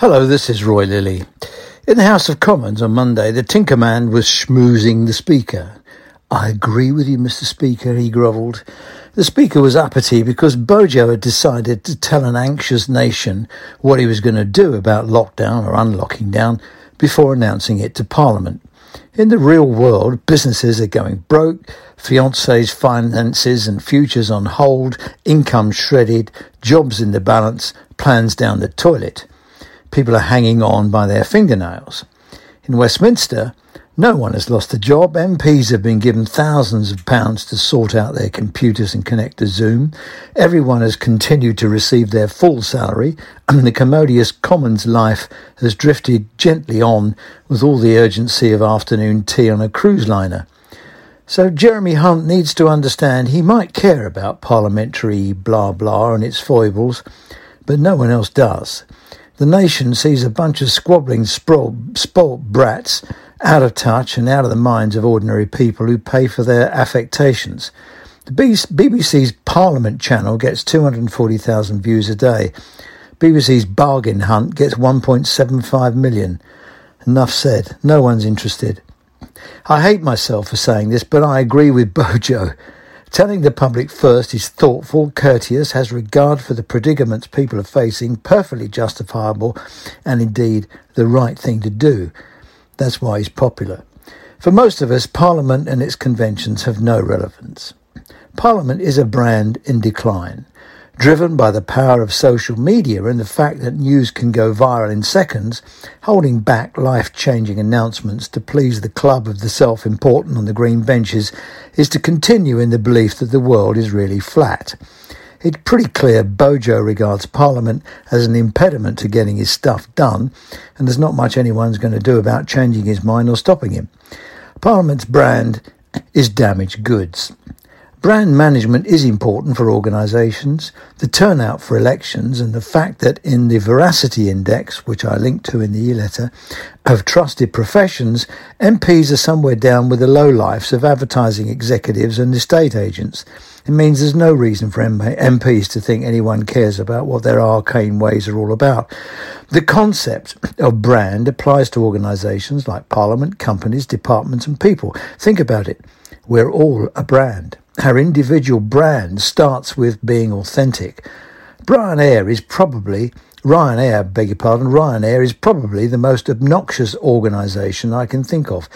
Hello, this is Roy Lilly. In the House of Commons on Monday, the Tinkerman was schmoozing the Speaker. I agree with you, Mr. Speaker, he grovelled. The Speaker was uppity because Bojo had decided to tell an anxious nation what he was going to do about lockdown or unlocking down before announcing it to Parliament. In the real world, businesses are going broke, fiancés' finances and futures on hold, income shredded, jobs in the balance, plans down the toilet. People are hanging on by their fingernails. In Westminster, no one has lost a job. MPs have been given thousands of pounds to sort out their computers and connect to Zoom. Everyone has continued to receive their full salary, and the commodious Commons life has drifted gently on with all the urgency of afternoon tea on a cruise liner. So Jeremy Hunt needs to understand he might care about parliamentary blah blah and its foibles, but no one else does. The nation sees a bunch of squabbling, spoilt brats out of touch and out of the minds of ordinary people who pay for their affectations. The BBC's Parliament channel gets 240,000 views a day. BBC's Bargain Hunt gets 1.75 million. Enough said. No one's interested. I hate myself for saying this, but I agree with Bojo. Telling the public first is thoughtful, courteous, has regard for the predicaments people are facing, perfectly justifiable, and indeed the right thing to do. That's why he's popular. For most of us, Parliament and its conventions have no relevance. Parliament is a brand in decline driven by the power of social media and the fact that news can go viral in seconds, holding back life changing announcements to please the club of the self important on the green benches is to continue in the belief that the world is really flat. It's pretty clear Bojo regards Parliament as an impediment to getting his stuff done, and there's not much anyone's going to do about changing his mind or stopping him. Parliament's brand is damaged goods. Brand management is important for organisations. The turnout for elections and the fact that in the Veracity Index, which I linked to in the e-letter, of trusted professions, MPs are somewhere down with the low lowlifes of advertising executives and estate agents. It means there's no reason for MPs to think anyone cares about what their arcane ways are all about. The concept of brand applies to organisations like Parliament, companies, departments and people. Think about it. We're all a brand our individual brand starts with being authentic. Ryanair is probably, Ryanair, beg your pardon, Ryanair is probably the most obnoxious organisation I can think of.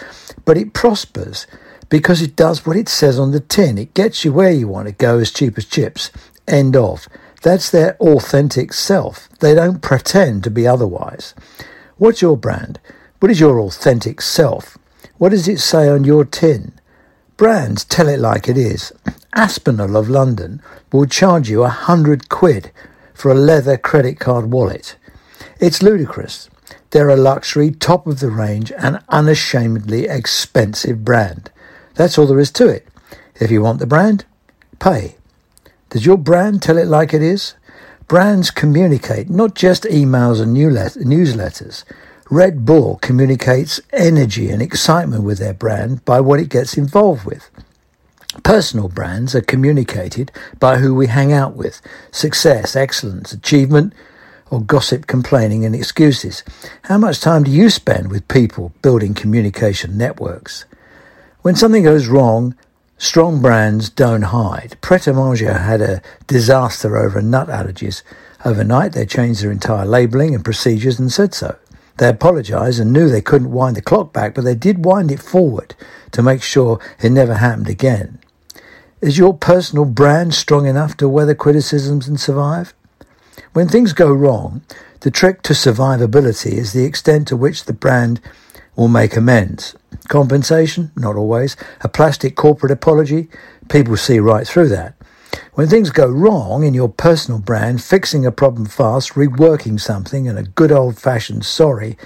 But it prospers because it does what it says on the tin. It gets you where you want to go as cheap as chips. End of. That's their authentic self. They don't pretend to be otherwise. What's your brand? What is your authentic self? What does it say on your tin? Brands tell it like it is. Aspinall of London will charge you a hundred quid for a leather credit card wallet. It's ludicrous. They're a luxury, top of the range, and unashamedly expensive brand. That's all there is to it. If you want the brand, pay. Does your brand tell it like it is? Brands communicate, not just emails and newsletters. Red Bull communicates energy and excitement with their brand by what it gets involved with. Personal brands are communicated by who we hang out with. Success, excellence, achievement, or gossip, complaining, and excuses. How much time do you spend with people building communication networks? When something goes wrong, strong brands don't hide. Pret a Manger had a disaster over nut allergies. Overnight, they changed their entire labelling and procedures and said so. They apologised and knew they couldn't wind the clock back, but they did wind it forward to make sure it never happened again. Is your personal brand strong enough to weather criticisms and survive? When things go wrong, the trick to survivability is the extent to which the brand will make amends. Compensation? Not always. A plastic corporate apology? People see right through that. When things go wrong in your personal brand, fixing a problem fast, reworking something, and a good old fashioned sorry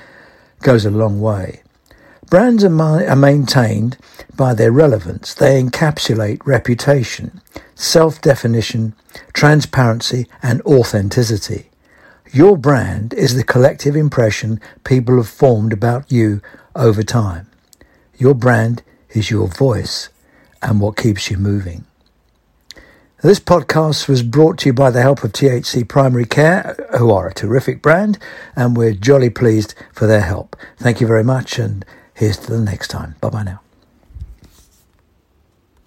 goes a long way. Brands are, ma- are maintained by their relevance. They encapsulate reputation, self definition, transparency, and authenticity. Your brand is the collective impression people have formed about you over time. Your brand is your voice and what keeps you moving. This podcast was brought to you by the help of THC Primary Care, who are a terrific brand, and we're jolly pleased for their help. Thank you very much, and here's to the next time. Bye bye now.